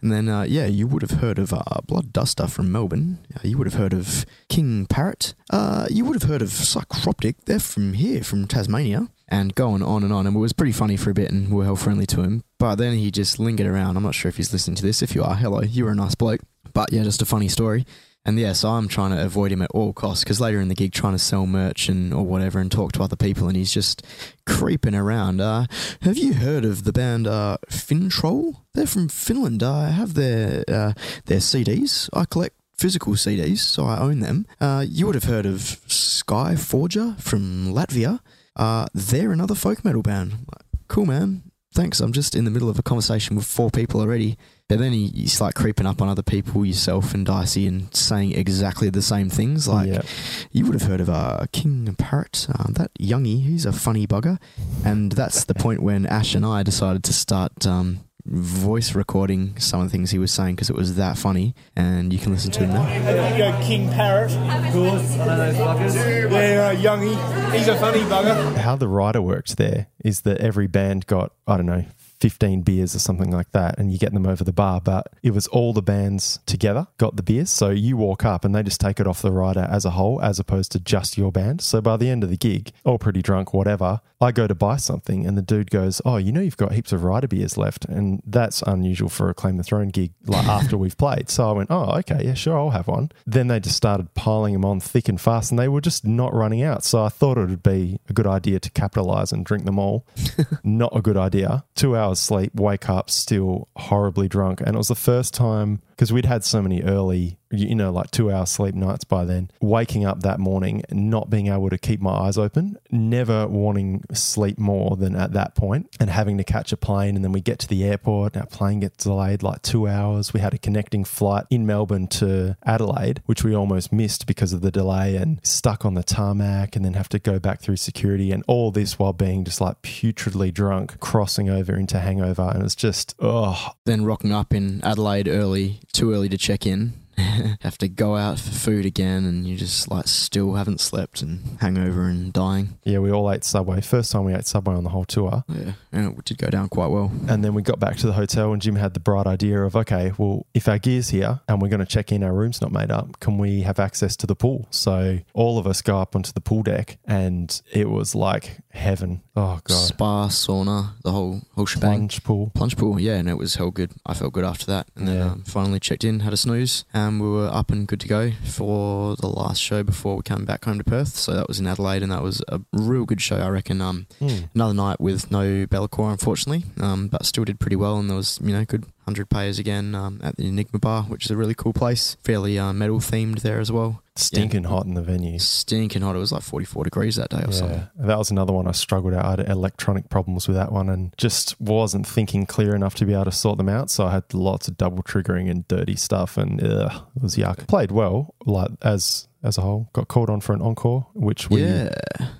And then, uh, yeah, you would have heard of uh, Blood Duster from Melbourne. Uh, you would have heard of King Parrot. Uh, you would have heard of Psychroptic. They're from here, from Tasmania. And going on and on. And it was pretty funny for a bit and we were hell friendly to him. But then he just lingered around. I'm not sure if he's listening to this. If you are, hello, you were a nice bloke. But yeah, just a funny story. And yeah, so I'm trying to avoid him at all costs because later in the gig, trying to sell merch and or whatever and talk to other people, and he's just creeping around. Uh, have you heard of the band uh, Fintroll? They're from Finland. Uh, I have their uh, their CDs. I collect physical CDs, so I own them. Uh, you would have heard of Skyforger from Latvia. Uh, they're another folk metal band. Cool, man. Thanks. I'm just in the middle of a conversation with four people already. But then he, he's like creeping up on other people, yourself and Dicey, and saying exactly the same things. Like, yeah, you would have heard of uh, King Parrot, um, that youngie, he's a funny bugger. And that's the point when Ash and I decided to start um, voice recording some of the things he was saying because it was that funny. And you can listen to him now. You go King Parrot, of course. I those buggers. Yeah, uh, Youngie. He's a funny bugger. how the writer worked there is that every band got, I don't know, 15 beers or something like that, and you get them over the bar. But it was all the bands together got the beers. So you walk up and they just take it off the rider as a whole, as opposed to just your band. So by the end of the gig, all pretty drunk, whatever, I go to buy something and the dude goes, Oh, you know, you've got heaps of rider beers left. And that's unusual for a Claim the Throne gig, like after we've played. So I went, Oh, okay, yeah, sure, I'll have one. Then they just started piling them on thick and fast and they were just not running out. So I thought it would be a good idea to capitalize and drink them all. <laughs> not a good idea. Two hours sleep, wake up still horribly drunk. And it was the first time because we'd had so many early, you know, like two hour sleep nights by then. Waking up that morning, not being able to keep my eyes open, never wanting sleep more than at that point, and having to catch a plane. And then we get to the airport, our plane gets delayed like two hours. We had a connecting flight in Melbourne to Adelaide, which we almost missed because of the delay and stuck on the tarmac and then have to go back through security. And all this while being just like putridly drunk, crossing over into hangover. And it's just, oh, Then rocking up in Adelaide early, too early to check in. <laughs> Have to go out for food again, and you just like still haven't slept and hangover and dying. yeah, we all ate Subway. First time we ate Subway on the whole tour. Yeah, and it did go down quite well. And then we got back to the hotel, and Jim had the bright idea of, okay, well, if our gear's here and we're going to check in, our room's not made up, can we have access to the pool? So all of us go up onto the pool deck, and it was like heaven. Oh god, Spa, sauna, the whole whole shebang. plunge pool. Plunge pool, yeah, and it was hell good. I felt good after that, and then Yeah. um, finally checked in, had a snooze, and we were up and good to go for the last show before we came back home to Perth. So that was in Adelaide, and that was a real good show, I reckon. Um, Mm. another night with no Be'lakor, unfortunately, um, but still did pretty well, and there was you know good hundred payers again um, at the Enigma Bar, which is a really cool place, fairly uh, metal themed there as well. Stinking hot in the venue. Stinking hot. It was like forty four degrees that day or something. That was another one I struggled out. I had electronic problems with that one and just wasn't thinking clear enough to be able to sort them out. So I had lots of double triggering and dirty stuff, and ugh, it was yuck. Played well, like as as a whole. Got called on for an encore, which we yeah.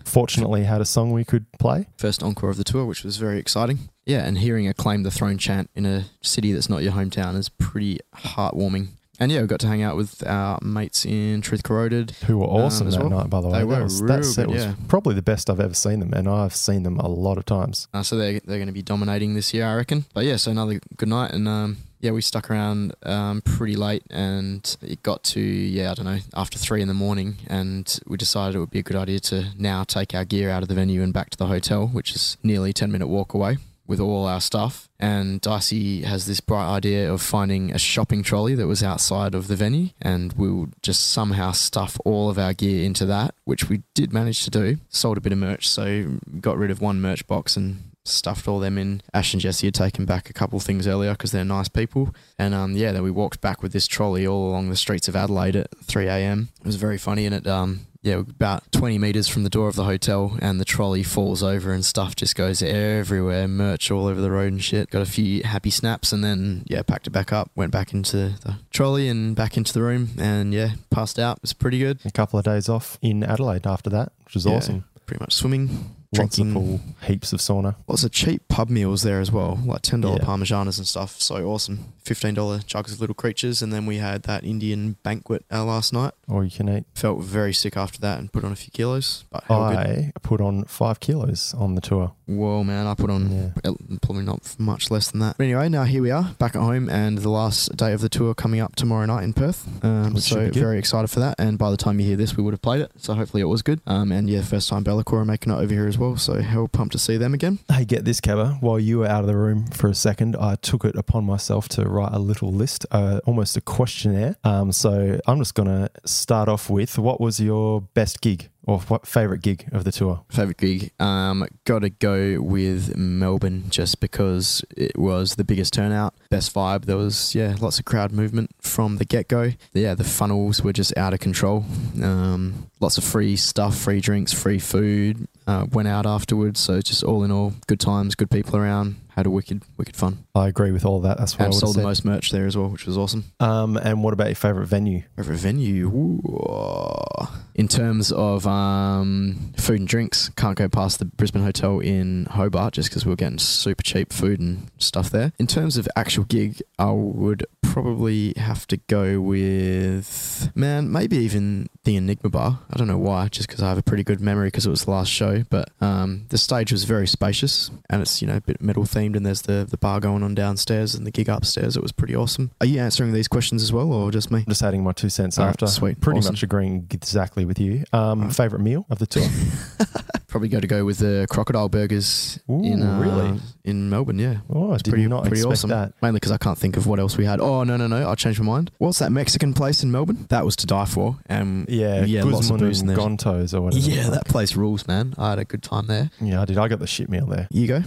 fortunately had a song we could play. first encore of the tour, which was very exciting. Yeah, and hearing a claim the throne chant in a city that's not your hometown is pretty heartwarming. And yeah, we got to hang out with our mates in Truth Corroded. Who were awesome Um, that well. night, by the way. They that were was, that set good, was probably the best I've ever seen them, and I've seen them a lot of times. Uh, so they're, they're going to be dominating this year, I reckon. But yeah, so another good night. And um, yeah, we stuck around um, pretty late and it got to, yeah, I don't know, after three in the morning. And we decided it would be a good idea to now take our gear out of the venue and back to the hotel, which is nearly a 10 minute walk away with all our stuff. And Dicey has this bright idea of finding a shopping trolley that was outside of the venue, and we'll just somehow stuff all of our gear into that, which we did manage to do. Sold a bit of merch, so got rid of one merch box and stuffed all them in. Ash and Jesse had taken back a couple things earlier because they're nice people. And um, yeah, then we walked back with this trolley all along the streets of Adelaide at 3 a.m. It was very funny, and it um, yeah, about 20 meters from the door of the hotel, and the trolley falls over, and stuff just goes everywhere. Merch all over the road and shit. Got a few happy snaps, and then yeah, packed it back up, went back into the trolley and back into the room, and yeah, passed out. It was pretty good. A couple of days off in Adelaide after that, which was Yeah, awesome. Pretty much swimming, Lots of pool, heaps of sauna. Lots of cheap pub meals there as well, like ten dollar Yeah. parmesanas and stuff. So awesome. Fifteen dollar jugs of little creatures, and then we had that Indian banquet uh, last night. Or you can eat. Felt very sick after that and put on a few kilos. But. I put on five kilos on the tour. Whoa, man! I put on Yeah. probably not much less than that. But anyway, now here we are back at home, and the last day of the tour coming up tomorrow night in Perth. Um, so very excited for that. And by the time you hear this, we would have played it. So hopefully it was good. Um, and yeah, first time Be'lakor making it over here as well. So hell pumped to see them again. Hey, get this, Cabba. While you were out of the room for a second, I took it upon myself to write a little list, uh, almost a questionnaire. Um, so I'm just going to start off with what was your best gig or what favorite gig of the tour? Favorite gig, um, got to go with Melbourne just because it was the biggest turnout, best vibe. There was yeah, lots of crowd movement from the get go. Yeah, the funnels were just out of control. Um, lots of free stuff, free drinks, free food. Uh, went out afterwards, so just all in all, good times, good people around. Had a wicked, wicked fun. I agree with all that. That's what I And have sold the most merch there as well, which was awesome. Um, and what about your favorite venue? Favorite venue? Ooh. In terms of um, food and drinks, can't go past the Brisbane Hotel in Hobart just because we were getting super cheap food and stuff there. In terms of actual gig, I would probably have to go with, man, maybe even the Enigma Bar. I don't know why, just because I have a pretty good memory because it was the last show. But um, the stage was very spacious and it's, you know, a bit metal themed themed, and there's the the bar going on downstairs and the gig upstairs. It was pretty awesome. Are you answering these questions as well, or just me? Just adding my two cents All right, after. sweet. Pretty Awesome. much agreeing exactly with you. Um, favorite meal of the tour? <laughs> Probably go to go with the crocodile burgers Ooh, in uh, really? in Melbourne. Yeah. Oh, it's pretty, not pretty awesome. that. Mainly because I can't think of what else we had. Oh no no no! I changed my mind. What's that Mexican place in Melbourne? That was to die for. And Yeah, yeah, lots of booze in there. Gontos or whatever. Yeah, that place rules, man. I had a good time there. Yeah, I did. I got the shit meal there. You go.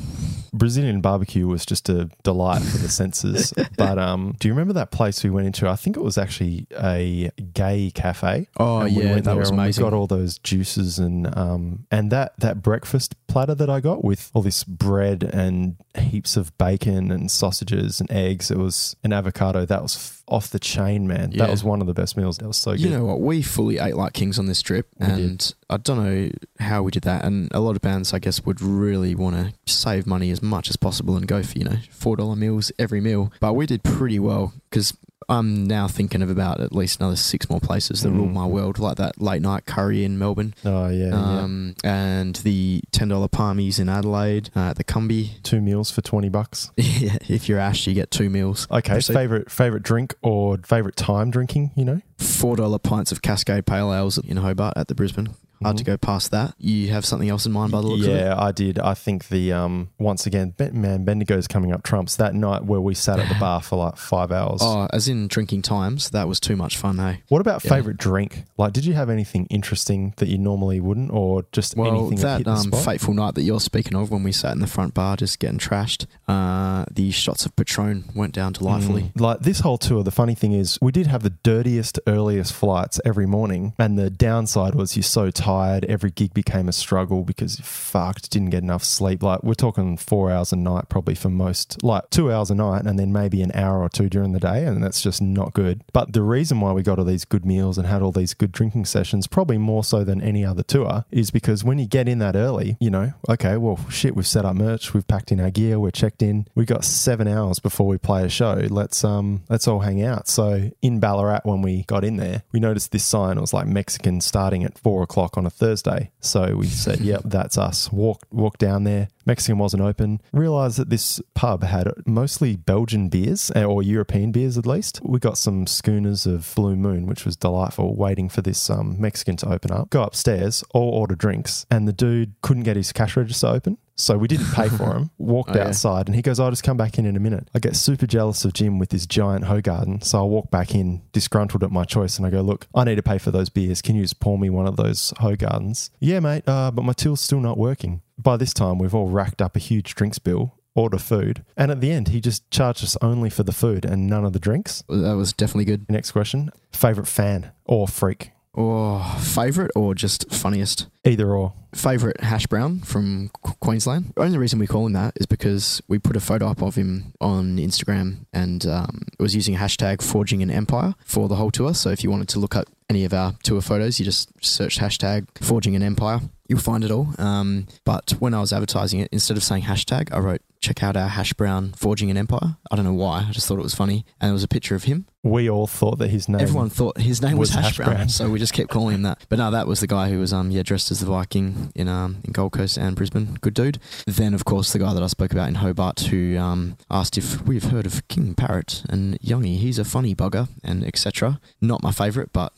Brazilian barbecue was just a delight for the senses. <laughs> but um, do you remember that place we went into? I think it was actually a gay cafe. Oh, And we yeah, went that was and we got all those juices and um, and that that breakfast platter that I got with all this bread and heaps of bacon and sausages and eggs. It was an avocado. That was off the chain, man. Yeah. That was one of the best meals. That was so good. You know what? We fully ate like kings on this trip, We did. and I don't know how we did that. And a lot of bands, I guess, would really want to save money as much as possible and go for you know four dollar meals every meal. But we did pretty well because. I'm now thinking of about at least another six more places that rule Mm. my world, like that late night curry in Melbourne, oh yeah, yeah. um, and the ten dollar palmies in Adelaide, uh, the Cumby. Two meals for twenty bucks. <laughs> yeah, if you're Ash, you get two meals. Okay, Proceed. favorite favorite drink or favorite time drinking? You know, four dollar pints of Cascade Pale Ales in Hobart at the Brisbane. Hard to go past that. You have something else in mind by the looks of it? Yeah, I did. I think the um once again, man, Bendigo's coming up trumps. That night where we sat at the bar for like five hours. Oh, as in drinking times, that was too much fun, hey? What about Yeah. favorite drink? Like, did you have anything interesting that you normally wouldn't, or just Well, anything that, that um, fateful night that you're speaking of when we sat in the front bar just getting trashed, uh, the shots of Patron went down delightfully. Mm. Like this whole tour, the funny thing is, we did have the dirtiest, earliest flights every morning, and the downside was you're so tired. Every gig became a struggle because fucked, didn't get enough sleep. Like we're talking four hours a night, probably for most, like two hours a night, and then maybe an hour or two during the day, and that's just not good. But the reason why we got all these good meals and had all these good drinking sessions, probably more so than any other tour, is because when you get in that early, you know, okay, well, shit, we've set up merch, we've packed in our gear, we're checked in. We got seven hours before we play a show. Let's um, let's all hang out. So in Ballarat, when we got in there, we noticed this sign. It was like Mexican starting at four o'clock on a Thursday. So we said, "Yep, <laughs> that's us." Walk walk down there. Mexican wasn't open. Realized that this pub had mostly Belgian beers eh, or European beers at least. We got some schooners of Blue Moon, which was delightful, waiting for this um, Mexican to open up. Go upstairs, all order drinks, and the dude couldn't get his cash register open. So we didn't pay for him. <laughs> Walked Oh, yeah. outside and he goes, I'll just come back in in a minute. I get super jealous of Jim with his giant Hoegaarden. So I walk back in, disgruntled at my choice, and I go, Look, I need to pay for those beers. Can you just pour me one of those Hoegaardens? Yeah, mate, uh, but my till's still not working. By this time, we've all racked up a huge drinks bill, order food, and at the end, he just charged us only for the food and none of the drinks. That was definitely good. Next question Favorite fan or freak? Or favorite or just funniest? Either or. Favorite hash brown from Qu- Queensland. The only reason we call him that is because we put a photo up of him on Instagram and um, it was using hashtag forging an empire for the whole tour. So if you wanted to look up any of our tour photos, you just search hashtag forging an empire. You'll find it all. Um, but when I was advertising it, instead of saying hashtag, I wrote check out our hash brown forging an empire. I don't know why. I just thought it was funny. And it was a picture of him We all thought that his name. Everyone thought his name was, was Hash, Brown, Brown. so we just kept calling him that. But no, that was the guy who was um yeah dressed as the Viking in um in Gold Coast and Brisbane. Good dude. Then of course the guy that I spoke about in Hobart who um asked if we've heard of King Parrot and Youngie. He's a funny bugger and etc. Not my favourite, but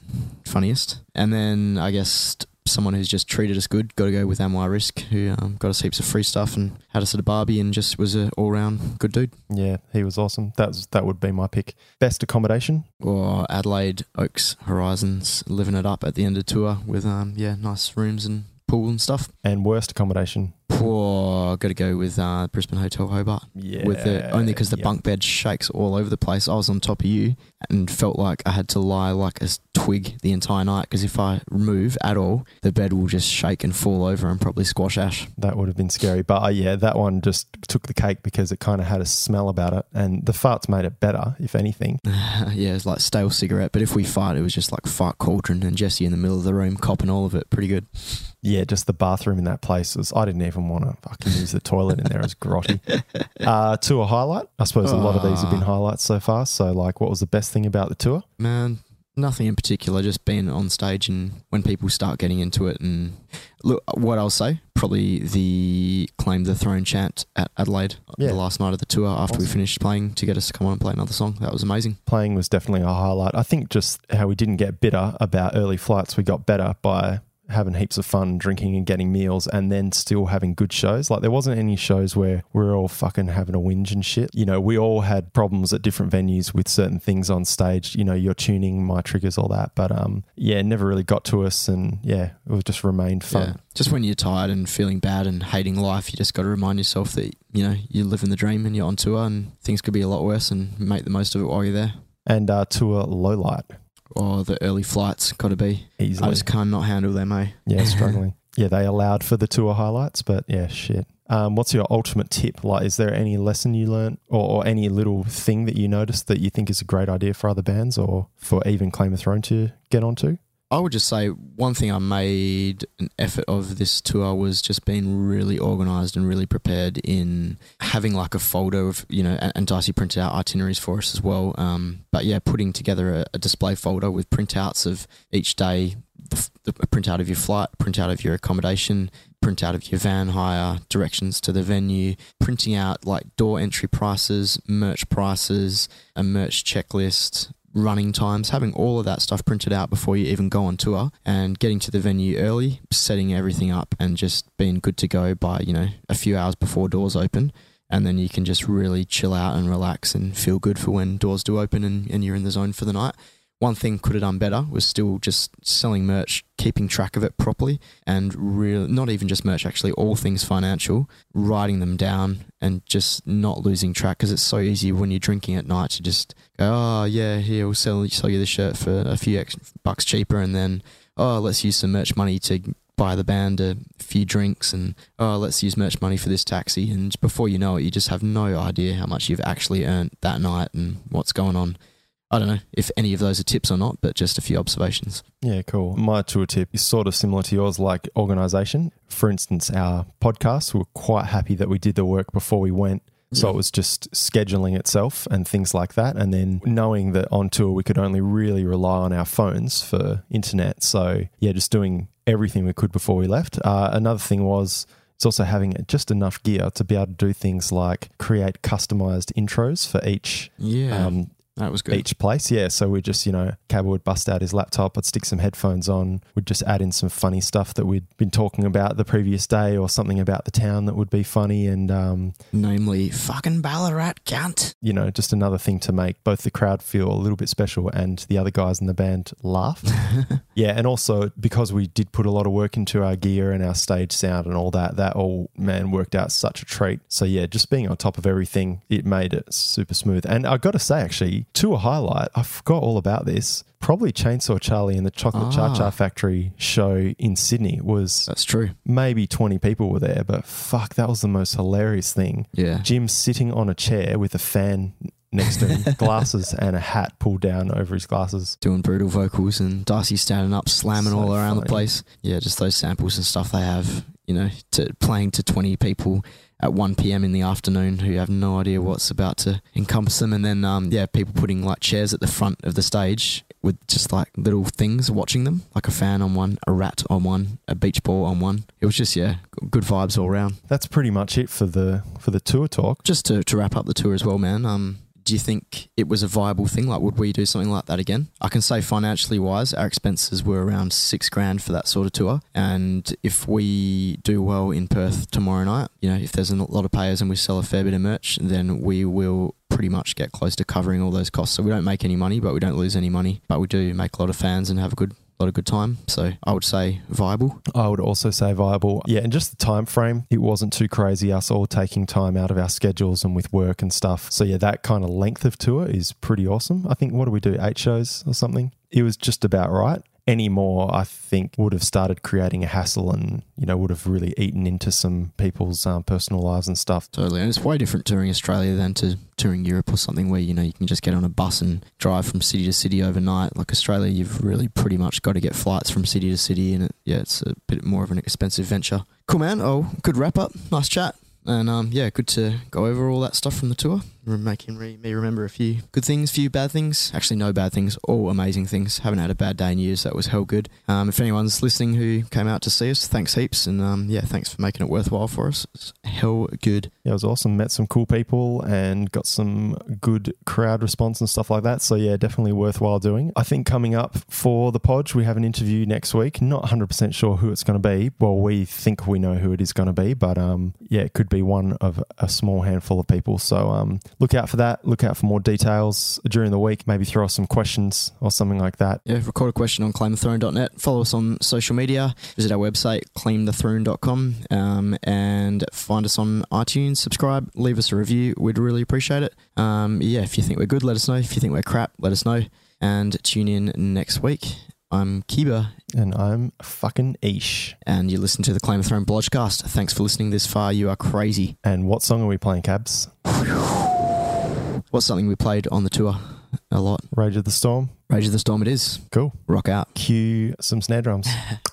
funniest. And then I guess. Someone who's just treated us good. Got to go with Amway Risk, who um, got us heaps of free stuff and had us at a barbie and just was a all round good dude. Yeah, he was awesome. That that would be my pick. Best accommodation. or Adelaide Oaks Horizons living it up at the end of the tour with um yeah nice rooms and pool and stuff. And worst accommodation. Poor, got to go with uh, Brisbane Hotel Hobart. Yeah. with the only because the yeah. bunk bed shakes all over the place. I was on top of you and felt like I had to lie like a twig the entire night because if I move at all, the bed will just shake and fall over and probably squash Ash. That would have been scary. But uh, yeah, that one just took the cake because it kind of had a smell about it. And the farts made it better, if anything. <laughs> yeah, it's like stale cigarette. But if we fight, it was just like fart cauldron and Jesse in the middle of the room copping all of it. Pretty good. Yeah, just the bathroom in that place was, I didn't even want to fucking use the toilet in there. Was grotty. <laughs> Uh, tour highlight. I suppose a lot of these have been Ah. highlights so far. So, like, what was the best thing about the tour? Man, nothing in particular. Just being on stage and when people start getting into it. And look, what I'll say, probably the claim the throne chant at Adelaide Yeah. the last night of the tour after we finished playing to get us to come on and play another song. That was amazing. Playing was definitely a highlight. I think just how we didn't get bitter about early flights, we got better by having heaps of fun, drinking and getting meals, and then still having good shows. Like there wasn't any shows where we are all fucking having a whinge and shit. You know, we all had problems at different venues with certain things on stage. You know, your tuning, my triggers, all that. But um, yeah, it never really got to us, and yeah, it just remained fun. Yeah. Just when you're tired and feeling bad and hating life, you just got to remind yourself that, you know, you're living the dream and you're on tour and things could be a lot worse and make the most of it while you're there. And uh, tour low light Or the early flights got to be. easily. I just cannot handle them, eh? Yeah, <laughs> struggling. yeah, they allowed for the tour highlights, but yeah, shit. Um, what's your ultimate tip? Like, is there any lesson you learned or, or any little thing that you noticed that you think is a great idea for other bands or for even Claim of Throne to get onto? I would just say one thing I made an effort of this tour was just being really organized and really prepared in having like a folder of, you know, and, and Darcy printed out itineraries for us as well. Um, but yeah, putting together a, a display folder with printouts of each day, the, the printout of your flight, printout of your accommodation, printout of your van hire, directions to the venue, printing out like door entry prices, merch prices, a merch checklist, running times, having all of that stuff printed out before you even go on tour and getting to the venue early, setting everything up and just being good to go by, you know, a few hours before doors open. And then you can just really chill out and relax and feel good for when doors do open and, and you're in the zone for the night. One thing could have done better was still just selling merch, keeping track of it properly, and real not even just merch, actually, all things financial, writing them down and just not losing track because it's so easy when you're drinking at night to just go, oh, yeah, here, we'll sell, sell you the shirt for a few bucks cheaper, and then, oh, let's use some merch money to buy the band a few drinks and oh let's use merch money for this taxi and before you know it you just have no idea how much you've actually earned that night and what's going on I don't know if any of those are tips or not, but just a few observations. Yeah, cool. My tour tip is sort of similar to yours, like organization. For instance, our podcast, we were quite happy that we did the work before we went. So Yeah. it was just scheduling itself and things like that. And then knowing that on tour we could only really rely on our phones for internet. So, yeah, just doing everything we could before we left. Uh, another thing was it's also having just enough gear to be able to do things like create customized intros for each Yeah, um, that was good. each place. Yeah. So we just, you know, Cabba would bust out his laptop, I'd stick some headphones on, we'd just add in some funny stuff that we'd been talking about the previous day or something about the town that would be funny. And, um, Namely, fucking Ballarat, cunt. you know, just another thing to make both the crowd feel a little bit special and the other guys in the band laugh. <laughs> yeah. And also because we did put a lot of work into our gear and our stage sound and all that, that all, man, worked out such a treat. So yeah, just being on top of everything, it made it super smooth. And I've got to say, actually, to a highlight, I forgot all about this. Probably Chainsaw Charlie and the Chocolate Cha Cha Ah. Factory show in Sydney was That's true. maybe 20 people were there, but fuck, that was the most hilarious thing. Yeah. Jim sitting on a chair with a fan next to him, <laughs> glasses and a hat pulled down over his glasses. Doing brutal vocals and Darcy standing up, slamming So all around the place. Yeah, just those samples and stuff they have, you know, to playing to 20 people at 1 p.m. in the afternoon who have no idea what's about to encompass them. And then, um, yeah, people putting like chairs at the front of the stage with just like little things watching them, like a fan on one, a rat on one, a beach ball on one. It was just, yeah, good vibes all around. That's pretty much it for the for the tour talk. Just to, to wrap up the tour as well, man. Um, do you think it was a viable thing? Like, would we do something like that again? I can say financially wise, our expenses were around six grand for that sort of tour. And if we do well in Perth tomorrow night, you know, if there's a lot of payers and we sell a fair bit of merch, then we will pretty much get close to covering all those costs. So we don't make any money, but we don't lose any money. But we do make a lot of fans and have a good lot of good time. So I would say viable. I would also say viable. Yeah, and just the time frame, it wasn't too crazy. Us all taking time out of our schedules and with work and stuff. So yeah, that kind of length of tour is pretty awesome. I think what do we do? Eight shows or something? It was just about right. Any more, I think, would have started creating a hassle and you know would have really eaten into some people's um, personal lives and stuff. Totally. And it's way different touring Australia than to touring Europe or something where, you know, you can just get on a bus and drive from city to city overnight. Like Australia, you've really pretty much got to get flights from city to city and it, yeah, it's a bit more of an expensive venture. Cool, man. Oh, good wrap up. Nice chat. And um, yeah, good to go over all that stuff from the tour. Making re- me remember a few good things, few bad things. Actually, no bad things, all amazing things. Haven't had a bad day in years. That was hell good. Um, if anyone's listening who came out to see us, thanks heaps. And um, yeah, thanks for making it worthwhile for us. It's hell good. Yeah, it was awesome. Met some cool people and got some good crowd response and stuff like that. So, yeah, definitely worthwhile doing. I think coming up for the Podge, we have an interview next week. Not 100% sure who it's going to be. Well, we think we know who it is going to be, but um, yeah, it could be one of a small handful of people. So, um, look out for that. Look out for more details during the week. Maybe throw us some questions or something like that. Yeah, record a question on claimthethrone.net. Follow us on social media. Visit our website, claimthethrone.com, um, and find us on iTunes. Subscribe, leave us a review. We'd really appreciate it. Um, yeah, if you think we're good, let us know. If you think we're crap, let us know. And tune in next week. I'm Cabba, And I'm fucking Ash. and you listen to the Claim of Throne Blodgecast. Thanks for listening this far. You are crazy. And what song are we playing, Cabs? What's something we played on the tour a lot? Rage of the Storm. Rage of the Storm it is. Cool. Rock out. Cue some snare drums. <laughs>